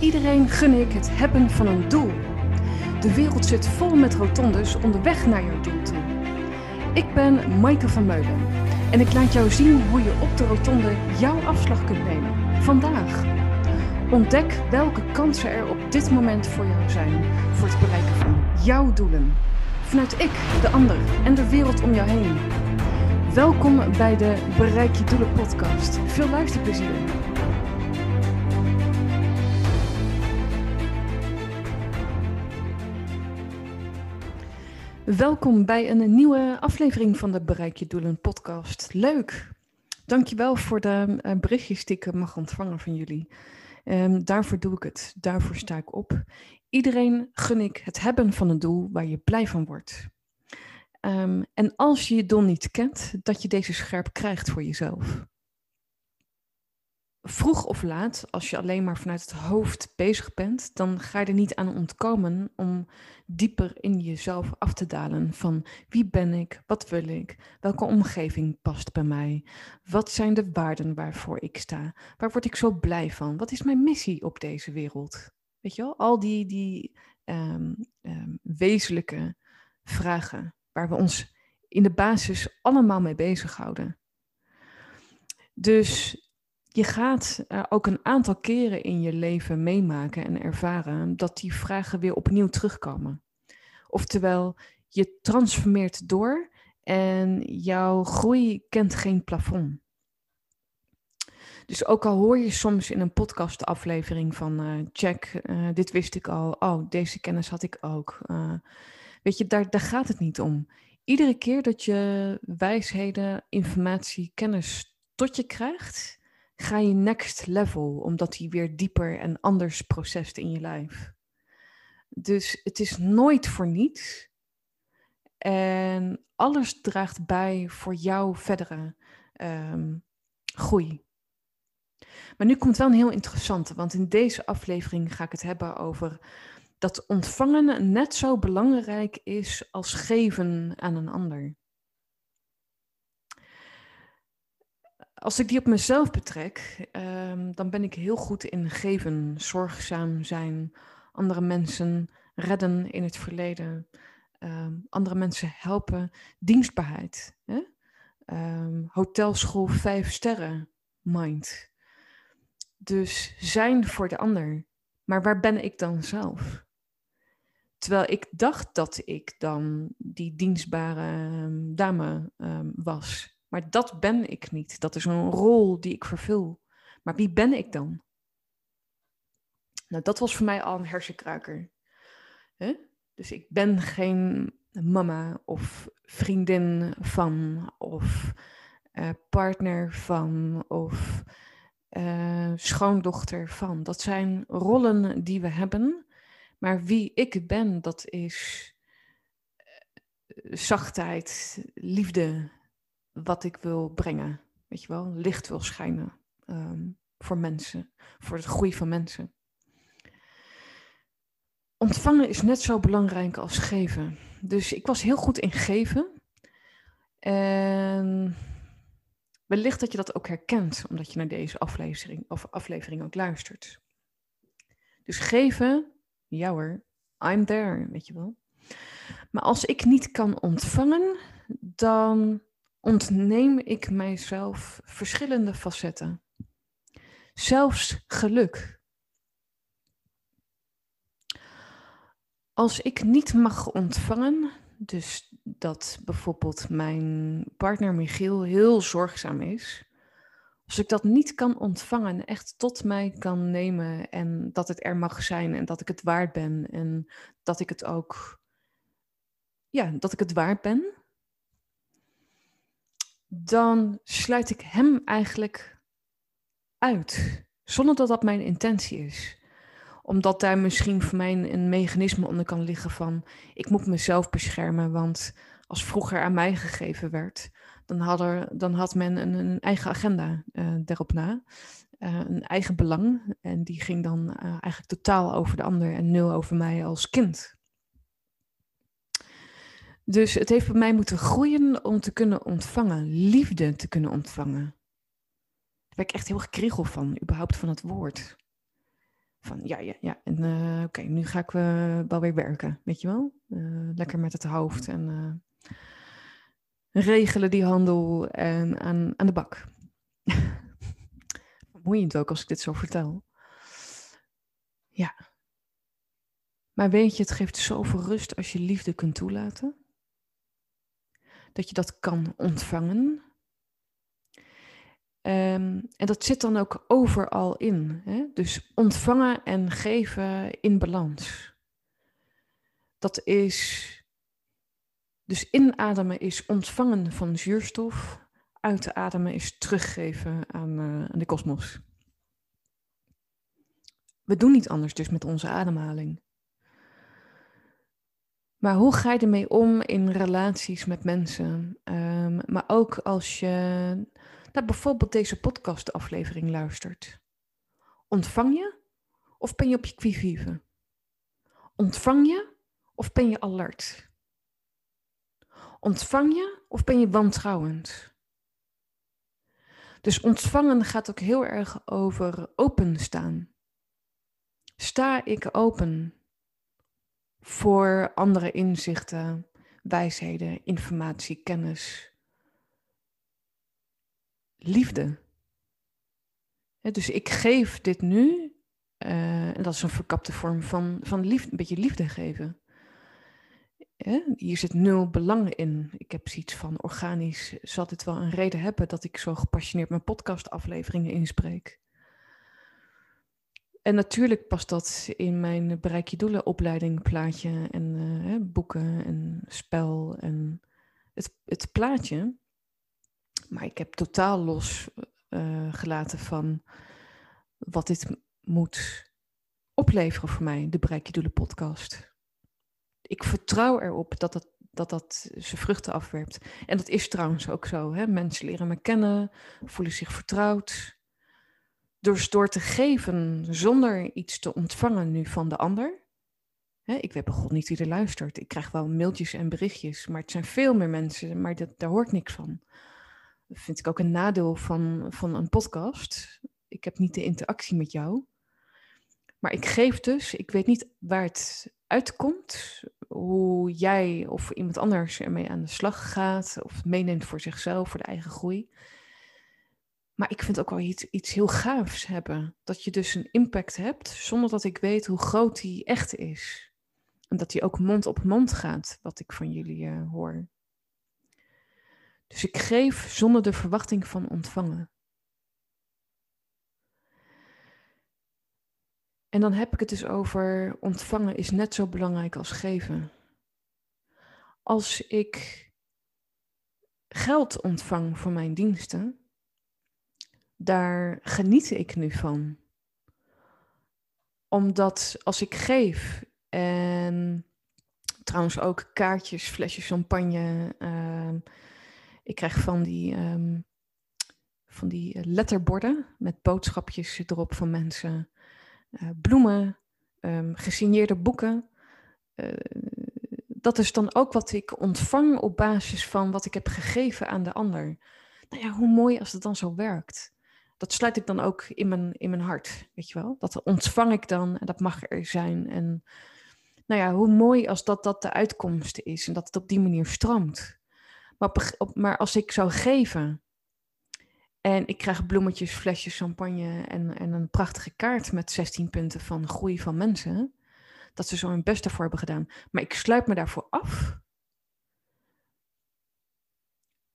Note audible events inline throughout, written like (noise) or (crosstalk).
Iedereen gun ik het hebben van een doel. De wereld zit vol met rotondes onderweg naar jouw doel toe. Ik ben Maaike van Meulen en ik laat jou zien hoe je op de rotonde jouw afslag kunt nemen. Vandaag. Ontdek welke kansen er op dit moment voor jou zijn voor het bereiken van jouw doelen. Vanuit ik, de ander en de wereld om jou heen. Welkom bij de Bereik je Doelen podcast. Veel luisterplezier. Welkom bij een nieuwe aflevering van de Bereik je Doelen podcast. Leuk! Dankjewel voor de eh, berichtjes die ik mag ontvangen van jullie. Um, daarvoor doe ik het. Daarvoor sta ik op. Iedereen gun ik het hebben van een doel waar je blij van wordt. Um, en als je je doel niet kent, dat je deze scherp krijgt voor jezelf vroeg of laat, als je alleen maar vanuit het hoofd bezig bent, dan ga je er niet aan ontkomen om dieper in jezelf af te dalen van wie ben ik, wat wil ik, welke omgeving past bij mij, wat zijn de waarden waarvoor ik sta, waar word ik zo blij van, wat is mijn missie op deze wereld. Weet je wel, al die, die um, um, wezenlijke vragen waar we ons in de basis allemaal mee bezighouden. Dus je gaat uh, ook een aantal keren in je leven meemaken en ervaren dat die vragen weer opnieuw terugkomen. Oftewel, je transformeert door en jouw groei kent geen plafond. Dus ook al hoor je soms in een podcastaflevering van check, uh, dit wist ik al, oh, deze kennis had ik ook. Weet je, daar, daar gaat het niet om. Iedere keer dat je wijsheden, informatie, kennis tot je krijgt, ga je next level, omdat hij weer dieper en anders procest in je lijf. Dus het is nooit voor niets. En alles draagt bij voor jouw verdere um, groei. Maar nu komt wel een heel interessante, want in deze aflevering ga ik het hebben over dat ontvangen net zo belangrijk is als geven aan een ander. Als ik die op mezelf betrek, um, dan ben ik heel goed in geven, zorgzaam zijn, andere mensen redden in het verleden, um, andere mensen helpen, dienstbaarheid. Hè? Um, hotelschool vijf sterren, mind. Dus zijn voor de ander. Maar waar ben ik dan zelf? Terwijl ik dacht dat ik dan die dienstbare dame was. Maar dat ben ik niet. Dat is een rol die ik vervul. Maar wie ben ik dan? Nou, dat was voor mij al een hersenkruiker. Dus ik ben geen mama of vriendin van, of uh, partner van, of uh, schoondochter van. Dat zijn rollen die we hebben. Maar wie ik ben, dat is uh, zachtheid, liefde, wat ik wil brengen. Weet je wel, licht wil schijnen um, voor mensen, voor het groei van mensen. Ontvangen is net zo belangrijk als geven. Dus ik was heel goed in geven. En wellicht dat je dat ook herkent, omdat je naar deze aflevering, of aflevering ook luistert. Dus geven, ja hoor, I'm there, weet je wel. Maar als ik niet kan ontvangen, dan ontneem ik mijzelf verschillende facetten. Zelfs geluk. Als ik niet mag ontvangen, dus dat bijvoorbeeld mijn partner Michiel heel zorgzaam is, als ik dat niet kan ontvangen, echt tot mij kan nemen en dat het er mag zijn en dat ik het waard ben en dat ik het ook, ja, dat ik het waard ben, dan sluit ik hem eigenlijk uit. Zonder dat dat mijn intentie is. Omdat daar misschien voor mij een mechanisme onder kan liggen van ik moet mezelf beschermen. Want als vroeger aan mij gegeven werd, dan had, er, dan had men een, een eigen agenda uh, daarop na. Uh, een eigen belang. En die ging dan uh, eigenlijk totaal over de ander en nul over mij als kind. Dus het heeft bij mij moeten groeien om te kunnen ontvangen, liefde te kunnen ontvangen. Daar ben ik echt heel erg van, überhaupt van het woord. Van ja, ja, ja. En eh, oké, nu ga ik uh, wel weer werken, weet je wel? Uh, lekker met het hoofd en regelen die handel en aan, aan de bak. (laughs) Vermoeiend ook als ik dit zo vertel. Ja. Maar weet je, het geeft zoveel rust als je liefde kunt toelaten. Dat je dat kan ontvangen. Um, en dat zit dan ook overal in. Hè? Dus ontvangen en geven in balans. Dat is. Dus inademen is ontvangen van zuurstof. Uitademen is teruggeven aan, uh, aan de kosmos. We doen niet anders dus met onze ademhaling. Maar hoe ga je ermee om in relaties met mensen? Um, maar ook als je naar bijvoorbeeld deze podcastaflevering luistert. Ontvang je of ben je op je quivive? Ontvang je of ben je alert? Ontvang je of ben je wantrouwend? Dus ontvangen gaat ook heel erg over openstaan. Sta ik open voor andere inzichten, wijsheden, informatie, kennis, liefde. dus ik geef dit nu, uh, en dat is een verkapte vorm van, van liefde, een beetje liefde geven. hier zit nul belang in. Ik heb zoiets van organisch, zal dit wel een reden hebben dat ik zo gepassioneerd mijn podcastafleveringen inspreek. En natuurlijk past dat in mijn Bereik je Doelen opleiding, plaatje en uh, boeken en spel en het, het plaatje. Maar ik heb totaal los uh, gelaten van wat dit moet opleveren voor mij, de Bereik je Doelen podcast. Ik vertrouw erop dat dat, dat, dat zijn vruchten afwerpt. En dat is trouwens ook zo. Hè? Mensen leren me kennen, voelen zich vertrouwd. Dus door te geven zonder iets te ontvangen nu van de ander. Hè, ik weet begon niet wie er luistert. Ik krijg wel mailtjes en berichtjes, maar het zijn veel meer mensen, maar dat, daar hoort niks van. Dat vind ik ook een nadeel van, van een podcast. Ik heb niet de interactie met jou. Maar ik geef dus, ik weet niet waar het uitkomt, hoe jij of iemand anders ermee aan de slag gaat, of meeneemt voor zichzelf, voor de eigen groei. Maar ik vind ook wel iets, iets heel gaafs hebben. Dat je dus een impact hebt zonder dat ik weet hoe groot die echt is. En dat die ook mond op mond gaat, wat ik van jullie uh, hoor. Dus ik geef zonder de verwachting van ontvangen. En dan heb ik het dus over ontvangen is net zo belangrijk als geven. Als ik geld ontvang voor mijn diensten, daar geniet ik nu van. Omdat als ik geef en trouwens ook kaartjes, flesjes champagne. Uh, ik krijg van die, um, van die letterborden met boodschapjes erop van mensen. Uh, bloemen, um, gesigneerde boeken. Uh, dat is dan ook wat ik ontvang op basis van wat ik heb gegeven aan de ander. Nou ja, hoe mooi als het dan zo werkt dat sluit ik dan ook in mijn, in mijn hart, weet je wel. Dat ontvang ik dan en dat mag er zijn. En nou ja, hoe mooi als dat, dat de uitkomst is en dat het op die manier stroomt. Maar, op, maar als ik zou geven en ik krijg bloemetjes, flesjes champagne en, en een prachtige kaart met 16 punten van groei van mensen, dat ze zo hun best ervoor hebben gedaan. Maar ik sluit me daarvoor af.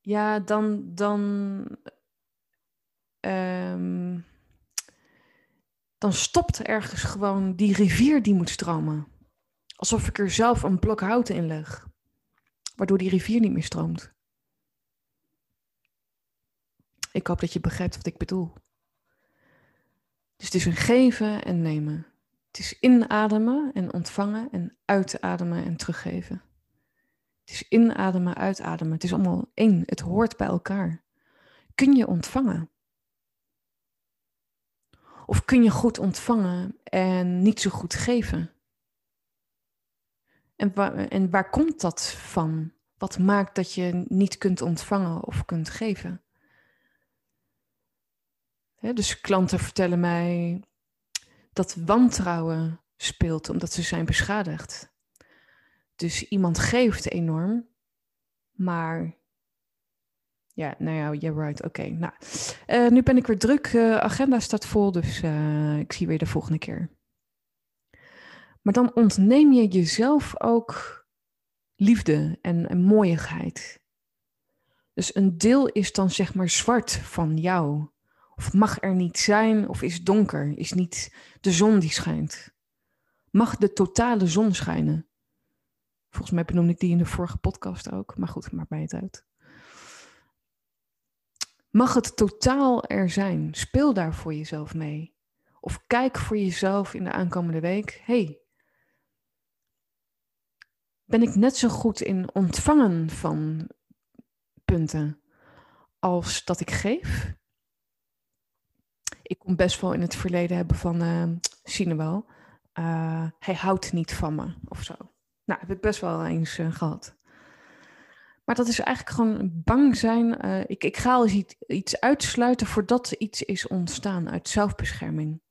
Ja, dan, dan Ehm, dan stopt ergens gewoon die rivier die moet stromen. Alsof ik er zelf een blok hout in leg, waardoor die rivier niet meer stroomt. Ik hoop dat je begrijpt wat ik bedoel. Dus het is een geven en nemen. Het is inademen en ontvangen en uitademen en teruggeven. Het is inademen, uitademen. Het is allemaal één. Het hoort bij elkaar. Kun je ontvangen? Of kun je goed ontvangen en niet zo goed geven? En waar, en waar komt dat van? Wat maakt dat je niet kunt ontvangen of kunt geven? dus klanten vertellen mij dat wantrouwen speelt omdat ze zijn beschadigd. Dus iemand geeft enorm, maar ja, nou ja, you're right. Oké, nou, uh, nu ben ik weer druk. Uh, agenda staat vol, dus uh, ik zie weer de volgende keer. Maar dan ontneem je jezelf ook liefde en, en mooiigheid. Dus een deel is dan zeg maar zwart van jou. Of mag er niet zijn, of is donker, is niet de zon die schijnt. Mag de totale zon schijnen. Volgens mij benoemde ik die in de vorige podcast ook, maar goed, maakt mij het uit. Mag het totaal er zijn? Speel daar voor jezelf mee. Of kijk voor jezelf in de aankomende week. hey, ben ik net zo goed in ontvangen van punten als dat ik geef? Ik kon best wel in het verleden hebben van, uh, zie je wel, uh, hij houdt niet van me of zo. Nou, heb ik best wel eens uh, gehad. Maar dat is eigenlijk gewoon bang zijn. Uh, ik, ik ga al iets, iets uitsluiten voordat iets is ontstaan uit zelfbescherming.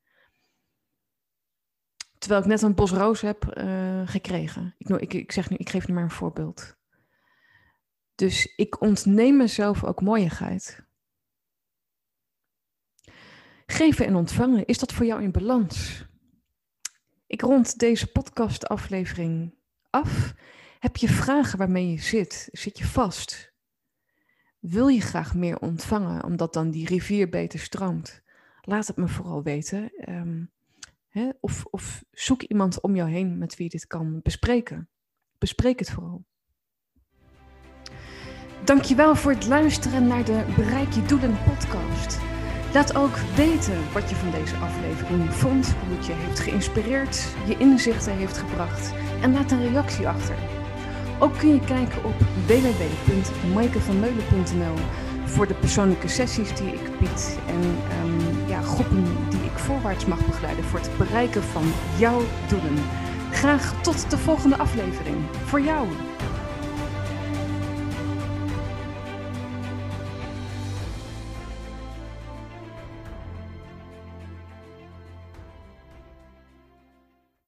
Terwijl ik net een bos roos heb uh, gekregen. Ik, ik, ik, zeg nu, ik geef nu maar een voorbeeld. Dus ik ontneem mezelf ook mooiigheid. Geven en ontvangen, is dat voor jou in balans? Ik rond deze podcastaflevering af heb je vragen waarmee je zit? Zit je vast? Wil je graag meer ontvangen, omdat dan die rivier beter stroomt? Laat het me vooral weten. Um, hè? Of, of zoek iemand om jou heen met wie je dit kan bespreken. Bespreek het vooral. Dankjewel voor het luisteren naar de Bereik je Doelen podcast. Laat ook weten wat je van deze aflevering vond, hoe het je heeft geïnspireerd, je inzichten heeft gebracht en laat een reactie achter. Ook kun je kijken op www.maikevanmeulen.nl voor de persoonlijke sessies die ik bied en um, ja, groepen die ik voorwaarts mag begeleiden voor het bereiken van jouw doelen. Graag tot de volgende aflevering. Voor jou.